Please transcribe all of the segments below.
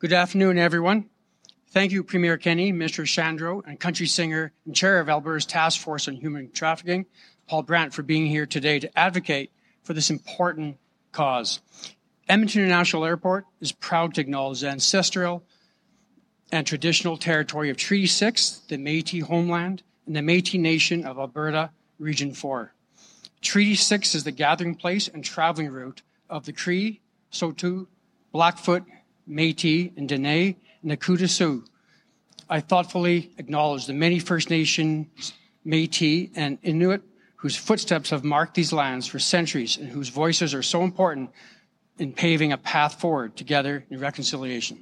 Good afternoon, everyone. Thank you, Premier Kenney, Mr. Shandro, and country singer and chair of Alberta's Task Force on Human Trafficking, Paul Brandt, for being here today to advocate for this important cause. Edmonton International Airport is proud to acknowledge the ancestral and traditional territory of Treaty 6, the Métis homeland, and the Métis Nation of Alberta, Region 4. Treaty 6 is the gathering place and traveling route of the Cree, Saulteaux, Blackfoot, Métis, and Dene, and the Nakota Sioux. I thoughtfully acknowledge the many First Nations, Métis, and Inuit whose footsteps have marked these lands for centuries and whose voices are so important in paving a path forward together in reconciliation.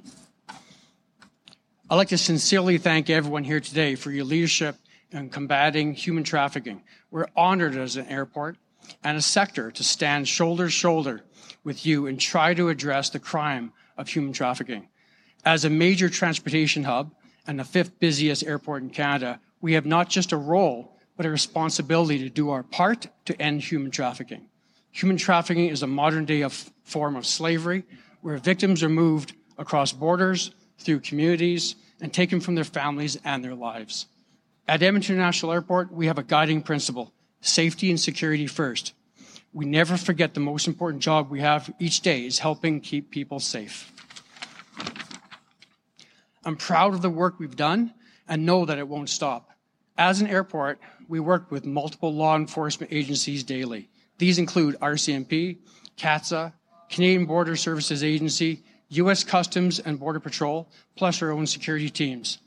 I'd like to sincerely thank everyone here today for your leadership in combating human trafficking. We're honored as an airport and a sector to stand shoulder to shoulder with you and try to address the crime of human trafficking. As a major transportation hub and the fifth busiest airport in Canada, we have not just a role, but a responsibility to do our part to end human trafficking. Human trafficking is a modern day of form of slavery where victims are moved across borders, through communities, and taken from their families and their lives. At Edmonton International Airport, we have a guiding principle safety and security first. We never forget the most important job we have each day is helping keep people safe. I'm proud of the work we've done and know that it won't stop. As an airport, we work with multiple law enforcement agencies daily. These include RCMP, CATSA, Canadian Border Services Agency, U.S. Customs and Border Patrol, plus our own security teams.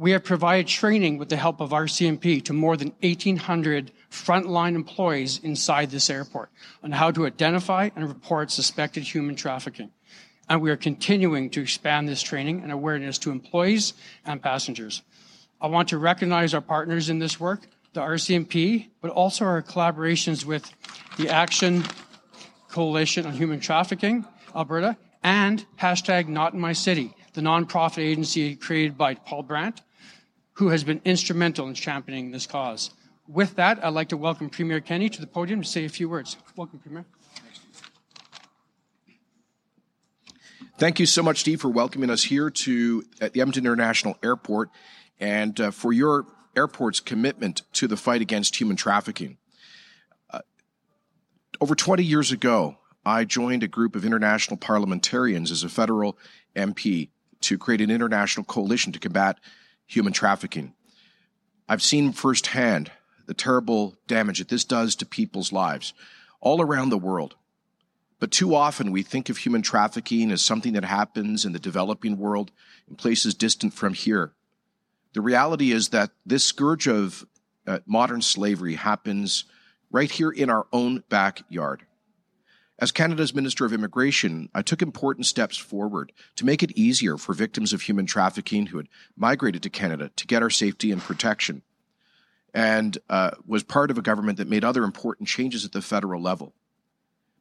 We have provided training with the help of RCMP to more than 1,800 frontline employees inside this airport on how to identify and report suspected human trafficking. And we are continuing to expand this training and awareness to employees and passengers. I want to recognize our partners in this work, the RCMP, but also our collaborations with the Action Coalition on Human Trafficking, Alberta, and hashtag Not in My City, the nonprofit agency created by Paul Brandt, who has been instrumental in championing this cause. With that, I'd like to welcome Premier Kenney to the podium to say a few words. Welcome, Premier. Thank you so much, Steve, for welcoming us here to at the Edmonton International Airport and uh, for your airport's commitment to the fight against human trafficking. Uh, over 20 years ago, I joined a group of international parliamentarians as a federal MP to create an international coalition to combat human trafficking. I've seen firsthand the terrible damage that this does to people's lives all around the world. But too often we think of human trafficking as something that happens in the developing world in places distant from here. The reality is that this scourge of uh, modern slavery happens right here in our own backyard. As Canada's Minister of Immigration, I took important steps forward to make it easier for victims of human trafficking who had migrated to Canada to get our safety and protection, and uh, was part of a government that made other important changes at the federal level.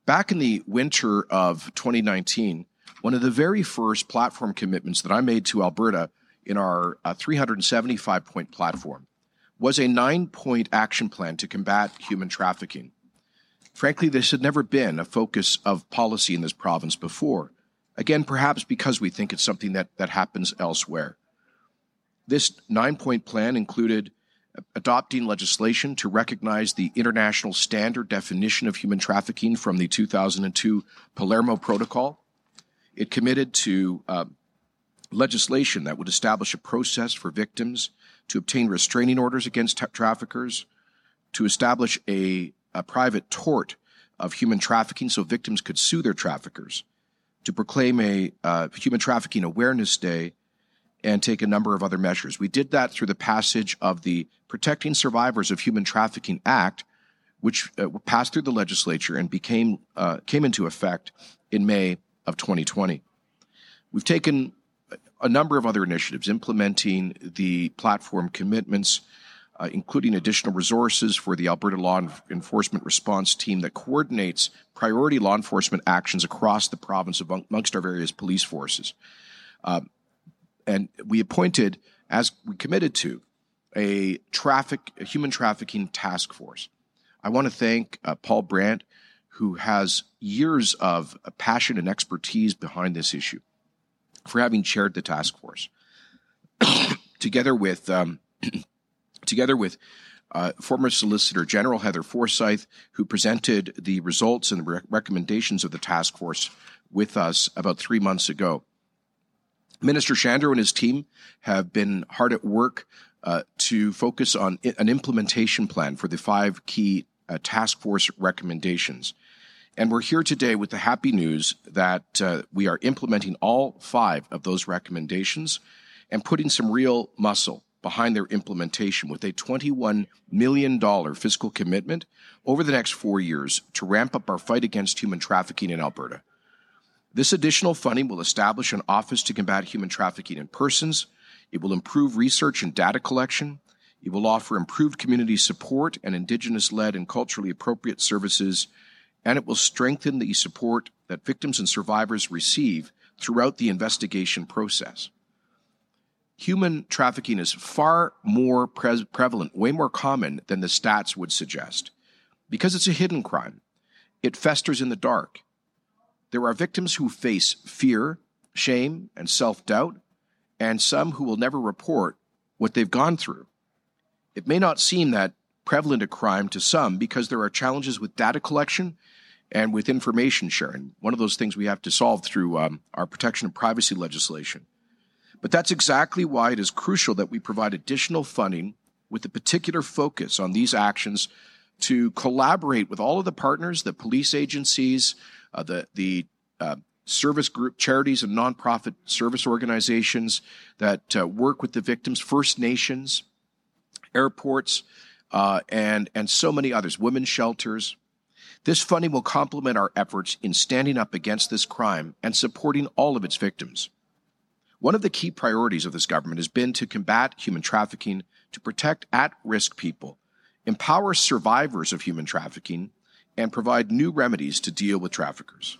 Back in the winter of 2019, one of the very first platform commitments that I made to Alberta in our uh, 375 point platform was a nine point action plan to combat human trafficking. Frankly, this had never been a focus of policy in this province before. Again, perhaps because we think it's something that, that happens elsewhere. This nine point plan included adopting legislation to recognize the international standard definition of human trafficking from the 2002 Palermo Protocol. It committed to uh, legislation that would establish a process for victims to obtain restraining orders against tra- traffickers, to establish a a private tort of human trafficking so victims could sue their traffickers, to proclaim a uh, Human Trafficking Awareness Day, and take a number of other measures. We did that through the passage of the Protecting Survivors of Human Trafficking Act, which uh, passed through the legislature and became uh, came into effect in May of 2020. We've taken a number of other initiatives implementing the platform commitments uh, including additional resources for the Alberta Law Enforcement Response Team that coordinates priority law enforcement actions across the province amongst our various police forces. Uh, and we appointed, as we committed to, a traffic, a human trafficking task force. I want to thank uh, Paul Brandt, who has years of passion and expertise behind this issue. for having chaired the task force. together with um, together with uh, former Solicitor General Heather Forsyth, who presented the results and the re- recommendations of the task force with us about three months ago. Minister Shandro and his team have been hard at work uh, to focus on I- an implementation plan for the five key uh, task force recommendations. And we're here today with the happy news that uh, we are implementing all five of those recommendations and putting some real muscle behind their implementation with a $21 million fiscal commitment over the next four years to ramp up our fight against human trafficking in Alberta. This additional funding will establish an office to combat human trafficking in persons. It will improve research and data collection. It will offer improved community support and Indigenous led and culturally appropriate services. And it will strengthen the support that victims and survivors receive throughout the investigation process. Human trafficking is far more pre- prevalent, way more common than the stats would suggest. Because it's a hidden crime, it festers in the dark there are victims who face fear, shame, and self doubt, and some who will never report what they've gone through. It may not seem that prevalent a crime to some because there are challenges with data collection and with information sharing. One of those things we have to solve through um, our protection of privacy legislation. But that's exactly why it is crucial that we provide additional funding with a particular focus on these actions to collaborate with all of the partners, the police agencies, uh, the the uh, service group charities and nonprofit service organizations that uh, work with the victims, First Nations, airports, uh, and and so many others, women's shelters. This funding will complement our efforts in standing up against this crime and supporting all of its victims. One of the key priorities of this government has been to combat human trafficking, to protect at risk people, empower survivors of human trafficking, and provide new remedies to deal with traffickers.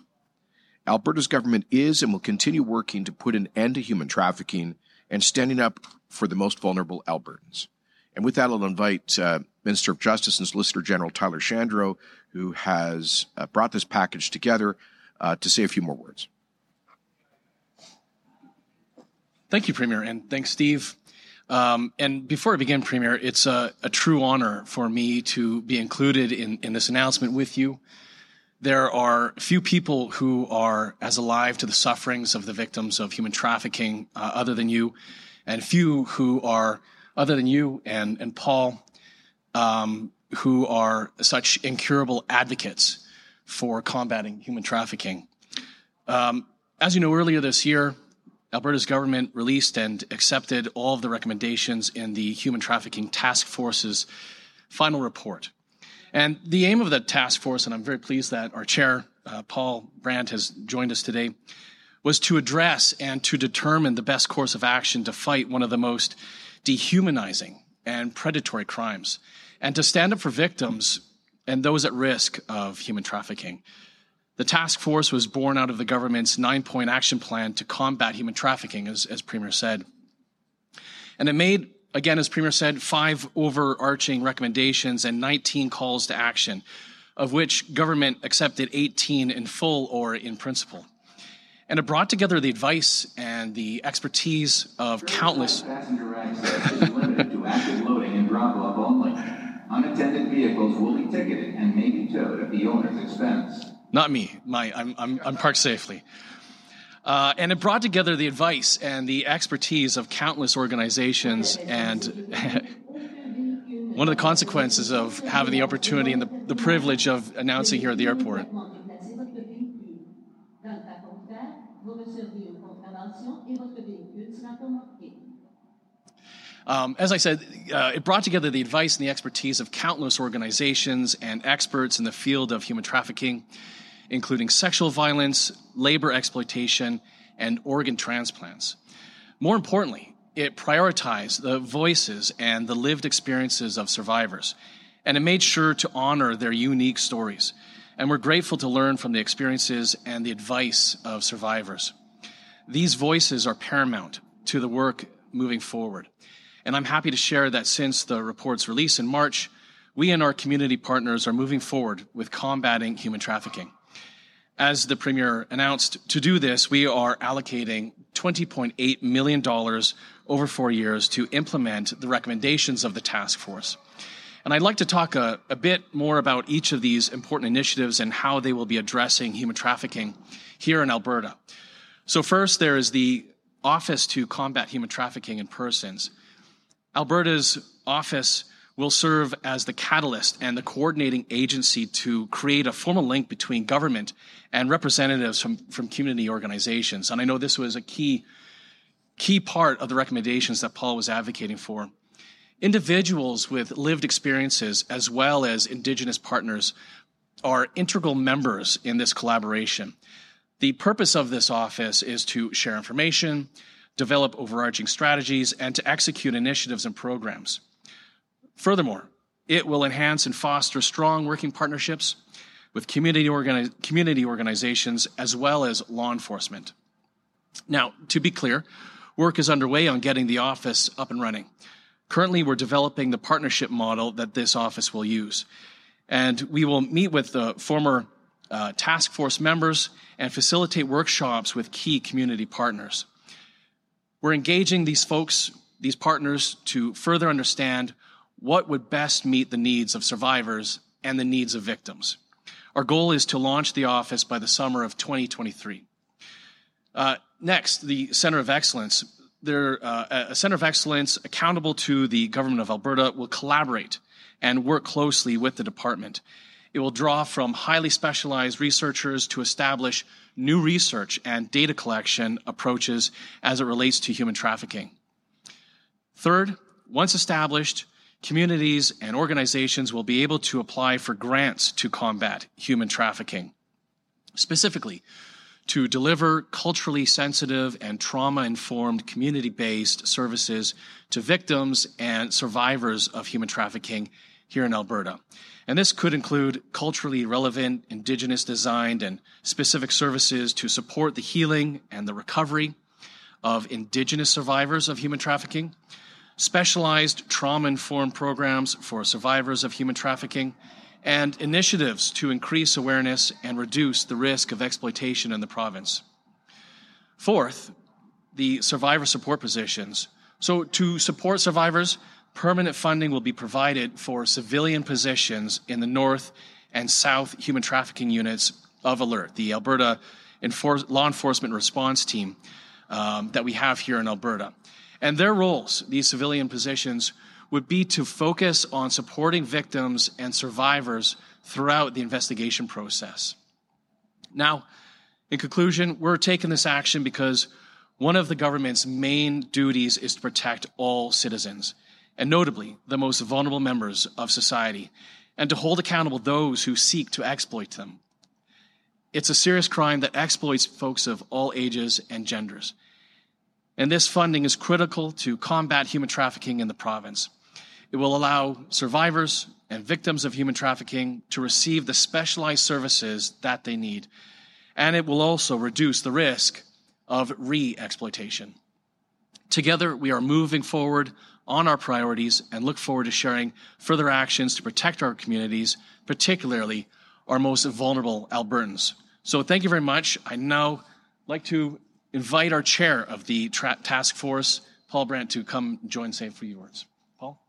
Alberta's government is and will continue working to put an end to human trafficking and standing up for the most vulnerable Albertans. And with that, I'll invite uh, Minister of Justice and Solicitor General Tyler Shandro, who has uh, brought this package together, uh, to say a few more words. Thank you, Premier, and thanks, Steve. Um, and before I begin, Premier, it's a, a, true honor for me to be included in, in this announcement with you. There are few people who are as alive to the sufferings of the victims of human trafficking uh, other than you, and few who are other than you and, and Paul, um, who are such incurable advocates for combating human trafficking. Um, as you know, earlier this year, Alberta's government released and accepted all of the recommendations in the Human Trafficking Task Force's final report. And the aim of the task force, and I'm very pleased that our chair, uh, Paul Brandt, has joined us today, was to address and to determine the best course of action to fight one of the most dehumanizing and predatory crimes, and to stand up for victims and those at risk of human trafficking. The task force was born out of the government's nine point action plan to combat human trafficking, as, as Premier said. And it made, again, as Premier said, five overarching recommendations and 19 calls to action, of which government accepted 18 in full or in principle. And it brought together the advice and the expertise of countless. Passenger limited to active loading and drop off only. Unattended vehicles will be ticketed and may be towed at the owner's expense. Not me. My, I'm, I'm, I'm parked safely. Uh, and it brought together the advice and the expertise of countless organizations. And one of the consequences of having the opportunity and the, the privilege of announcing here at the airport. Um, as I said, uh, it brought together the advice and the expertise of countless organizations and experts in the field of human trafficking including sexual violence, labor exploitation, and organ transplants. More importantly, it prioritized the voices and the lived experiences of survivors, and it made sure to honor their unique stories. And we're grateful to learn from the experiences and the advice of survivors. These voices are paramount to the work moving forward. And I'm happy to share that since the report's release in March, we and our community partners are moving forward with combating human trafficking. As the Premier announced, to do this, we are allocating $20.8 million over four years to implement the recommendations of the task force. And I'd like to talk a, a, bit more about each of these important initiatives and how they will be addressing human trafficking here in Alberta. So, first, there is the Office to Combat Human Trafficking in Persons. Alberta's office will serve as the catalyst and the coordinating agency to create a formal link between government and representatives from, from community organizations. And I know this was a key, key part of the recommendations that Paul was advocating for. Individuals with lived experiences, as well as Indigenous partners, are integral members in this collaboration. The purpose of this office is to share information, develop overarching strategies, and to execute initiatives and programs. Furthermore, it will enhance and foster strong working partnerships with community, organi- community organizations as well as law enforcement. Now, to be clear, work is underway on getting the office up and running. Currently, we're developing the partnership model that this office will use. And we will meet with the former uh, task force members and facilitate workshops with key community partners. We're engaging these folks, these partners, to further understand what would best meet the needs of survivors and the needs of victims. Our goal is to launch the office by the summer of 2023. Uh, next, the Center of Excellence. There, uh, a Center of Excellence accountable to the Government of Alberta will collaborate and work closely with the department. It will draw from highly specialized researchers to establish new research and data collection approaches as it relates to human trafficking. Third, once established, communities and organizations will be able to apply for grants to combat human trafficking. Specifically, to deliver culturally sensitive and trauma informed community based services to victims and survivors of human trafficking here in Alberta. And this could include culturally relevant, indigenous designed, and specific services to support the healing and the recovery of indigenous survivors of human trafficking, specialized trauma informed programs for survivors of human trafficking, and initiatives to increase awareness and reduce the risk of exploitation in the province. Fourth, the survivor support positions. So, to support survivors, permanent funding will be provided for civilian positions in the North and South human trafficking units of ALERT, the Alberta Enfor- Law Enforcement Response Team um, that we have here in Alberta. And their roles, these civilian positions, would be to focus on supporting victims and survivors throughout the investigation process. Now, in conclusion, we're taking this action because one of the government's main duties is to protect all citizens, and notably the most vulnerable members of society, and to hold accountable those who seek to exploit them. It's a serious crime that exploits folks of all ages and genders and this funding is critical to combat human trafficking in the province. It will allow survivors and victims of human trafficking to receive the specialized services that they need, and it will also reduce the risk of re exploitation. Together, we are moving forward on our priorities and look forward to sharing further actions to protect our communities, particularly our most vulnerable Albertans. So, thank you very much. I now like to invite our chair of the tra- task force, Paul Brandt, to come join say a few words. Paul?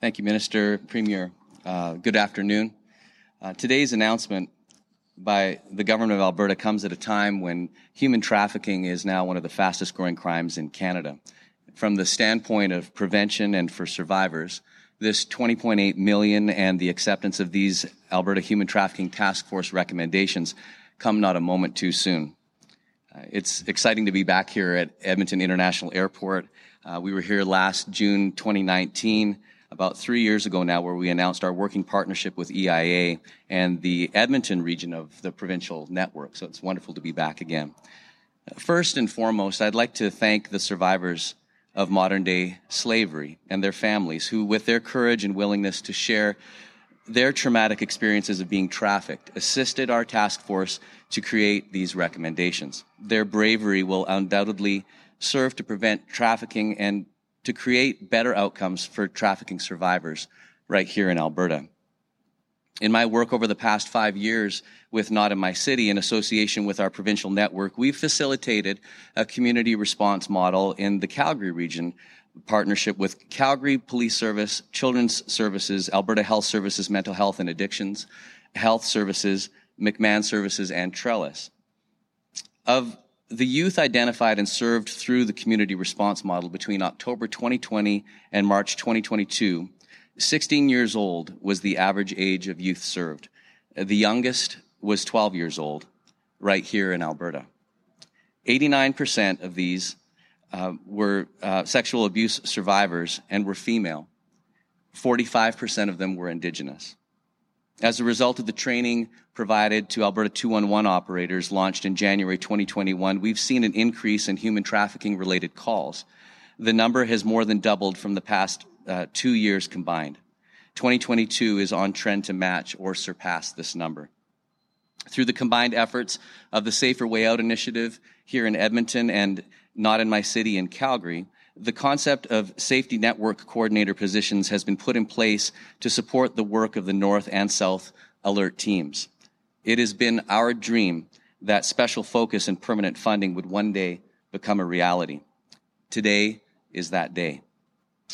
Thank you, Minister, Premier. Uh, good afternoon. Uh, today's announcement by the government of Alberta comes at a time when human trafficking is now one of the fastest growing crimes in Canada. From the standpoint of prevention and for survivors, this 20.8 million and the acceptance of these Alberta Human Trafficking Task Force recommendations come not a moment too soon. Uh, it's exciting to be back here at Edmonton International Airport. Uh, we were here last June 2019, about three years ago now, where we announced our working partnership with EIA and the Edmonton region of the provincial network. So it's wonderful to be back again. First and foremost, I'd like to thank the survivors of modern day slavery and their families who, with their courage and willingness to share their traumatic experiences of being trafficked, assisted our task force to create these recommendations. Their bravery will undoubtedly serve to prevent trafficking and to create better outcomes for trafficking survivors right here in Alberta. In my work over the past five years with Not in My City in association with our provincial network, we've facilitated a community response model in the Calgary region partnership with Calgary Police Service, Children's Services, Alberta Health Services, Mental Health and Addictions, Health Services, McMan Services, and Trellis. Of the youth identified and served through the community response model between October 2020 and March 2022, 16 years old was the average age of youth served. The youngest was 12 years old, right here in Alberta. 89% of these uh, were uh, sexual abuse survivors and were female. 45% of them were Indigenous. As a result of the training provided to Alberta 211 operators launched in January 2021, we've seen an increase in human trafficking related calls. The number has more than doubled from the past uh, two years combined. 2022 is on trend to match or surpass this number. Through the combined efforts of the Safer Way Out initiative here in Edmonton and Not in My City in Calgary, the concept of safety network coordinator positions has been put in place to support the work of the North and South alert teams. It has been our dream that special focus and permanent funding would one day become a reality. Today is that day.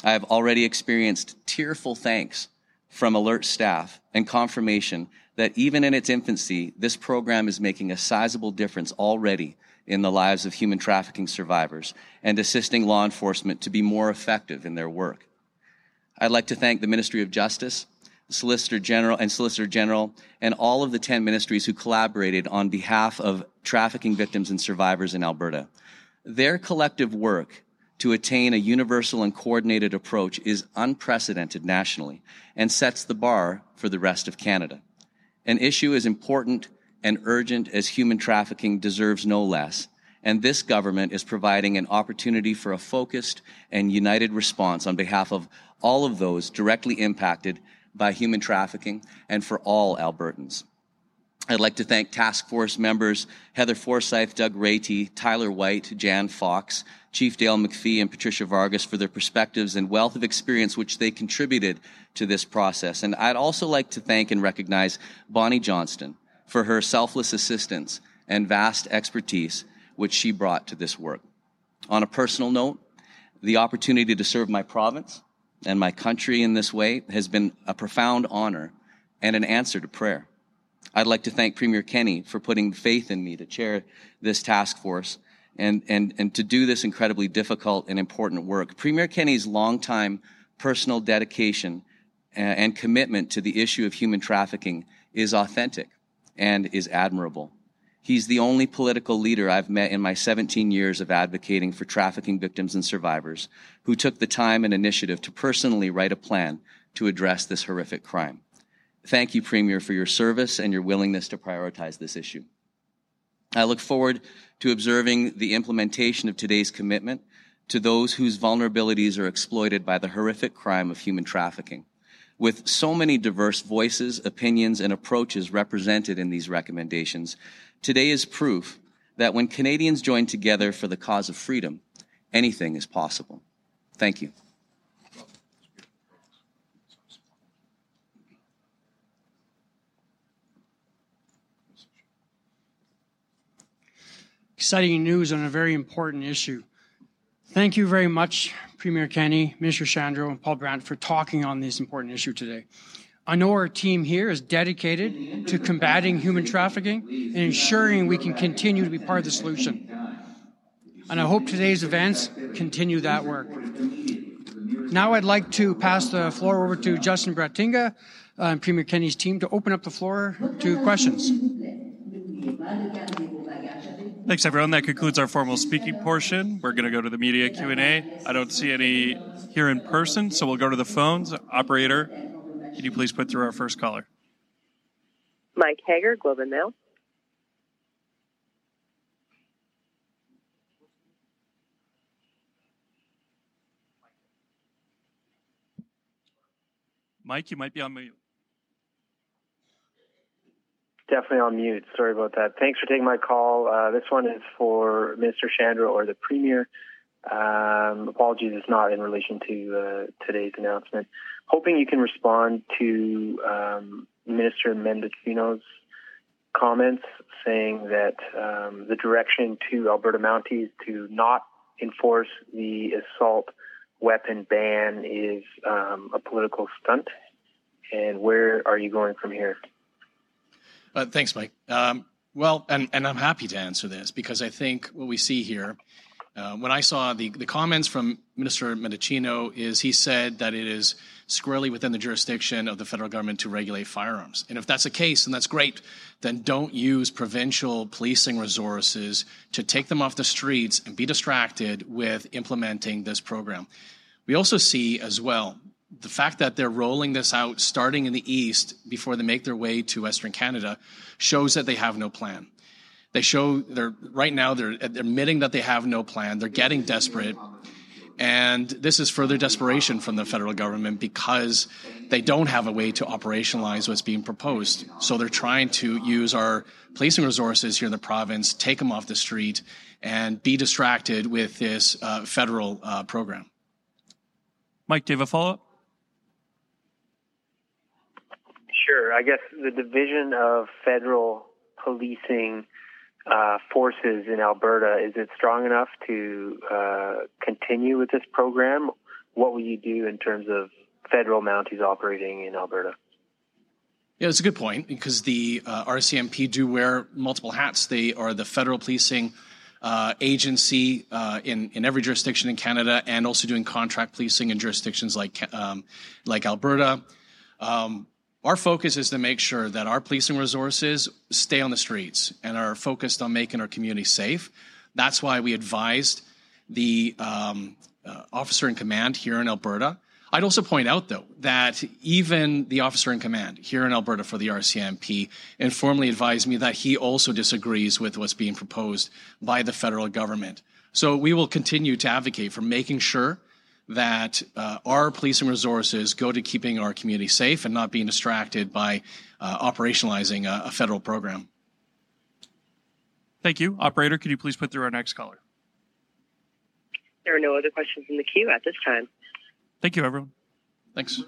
I have already experienced tearful thanks from alert staff and confirmation that even in its infancy, this program is making a sizable difference already in the lives of human trafficking survivors and assisting law enforcement to be more effective in their work. I'd like to thank the Ministry of Justice, Solicitor General and Solicitor General, and all of the 10 ministries who collaborated on behalf of trafficking victims and survivors in Alberta. Their collective work to attain a universal and coordinated approach is unprecedented nationally and sets the bar for the rest of Canada. An issue as important and urgent as human trafficking deserves no less. And this government is providing an opportunity for a focused and united response on behalf of all of those directly impacted by human trafficking and for all Albertans. I'd like to thank task force members Heather Forsyth, Doug Rayty, Tyler White, Jan Fox, Chief Dale McFee, and Patricia Vargas for their perspectives and wealth of experience which they contributed to this process. And I'd also like to thank and recognize Bonnie Johnston, for her selfless assistance and vast expertise which she brought to this work. On a personal note, the opportunity to serve my province and my country in this way has been a profound honor and an answer to prayer. I'd like to thank Premier Kenney for putting faith in me to chair this task force and, and, and to do this incredibly difficult and important work. Premier Kenney's longtime personal dedication uh, and commitment to the issue of human trafficking is authentic and is admirable. He's the only political leader I've met in my 17 years of advocating for trafficking victims and survivors who took the time and initiative to personally write a plan to address this horrific crime. Thank you, Premier, for your service and your willingness to prioritize this issue. I look forward to observing the implementation of today's commitment to those whose vulnerabilities are exploited by the horrific crime of human trafficking. With so many diverse voices, opinions, and approaches represented in these recommendations, today is proof that when Canadians join together for the cause of freedom, anything is possible. Thank you. Exciting news on a very important issue. Thank you very much, Premier Kenney, Minister Shandro, and Paul Brandt for talking on this important issue today. I know our team here is dedicated to combating human trafficking and ensuring we can continue to be part of the solution. And I hope today's events continue that work. Now I'd like to pass the floor over to Justin Bratinga uh, and Premier Kenney's team to open up the floor to questions. Thanks, everyone. That concludes our formal speaking portion. We're going to go to the media Q&A. I don't see any here in person, so we'll go to the phones. Operator, can you please put through our first caller? Mike Hager, Globe and Mail. Mike, you might be on mute. Definitely on mute. Sorry about that. Thanks for taking my call. Uh, this one is for Minister Shandro or the Premier. Um, apologies, it's not in relation to uh, today's announcement. Hoping you can respond to um, Minister Mendicino's comments saying that um, the direction to Alberta Mounties to not enforce the assault weapon ban is um, a political stunt? And where are you going from here? Uh, thanks, Mike. Um, well, and, and I'm happy to answer this because I think what we see here, uh, when I saw the, the comments from Minister Mendicino, is he said that it is squarely within the jurisdiction of the federal government to regulate firearms. And if that's the case, and that's great, then don't use provincial policing resources to take them off the streets and be distracted with implementing this program. We also see as well the fact that they're rolling this out starting in the east before they make their way to Western Canada shows that they have no plan. They show they're right now they're admitting that they have no plan. They're getting desperate. And this is further desperation from the federal government because they don't have a way to operationalize what's being proposed. So they're trying to use our policing resources here in the province, take them off the street, and be distracted with this uh, federal uh, program. Mike, do you have a follow up? Sure. I guess the division of federal policing uh, forces in Alberta, is it strong enough to uh, continue with this program? What will you do in terms of federal Mounties operating in Alberta? Yeah, it's a good point because the uh, RCMP do wear multiple hats. They are the federal policing uh, agency uh, in in every jurisdiction in Canada, and also doing contract policing in jurisdictions like um, like Alberta. Um, our focus is to make sure that our policing resources stay on the streets and are focused on making our community safe. That's why we advised the um, uh, officer in command here in Alberta. I'd also point out, though, that even the officer in command here in Alberta for the RCMP informally advised me that he also disagrees with what's being proposed by the federal government. So we will continue to advocate for making sure that uh, our policing resources go to keeping our community safe and not being distracted by uh, operationalizing a, a, federal program. Thank you. Operator, could you please put through our next caller? There are no other questions in the queue at this time. Thank you, everyone. Thanks.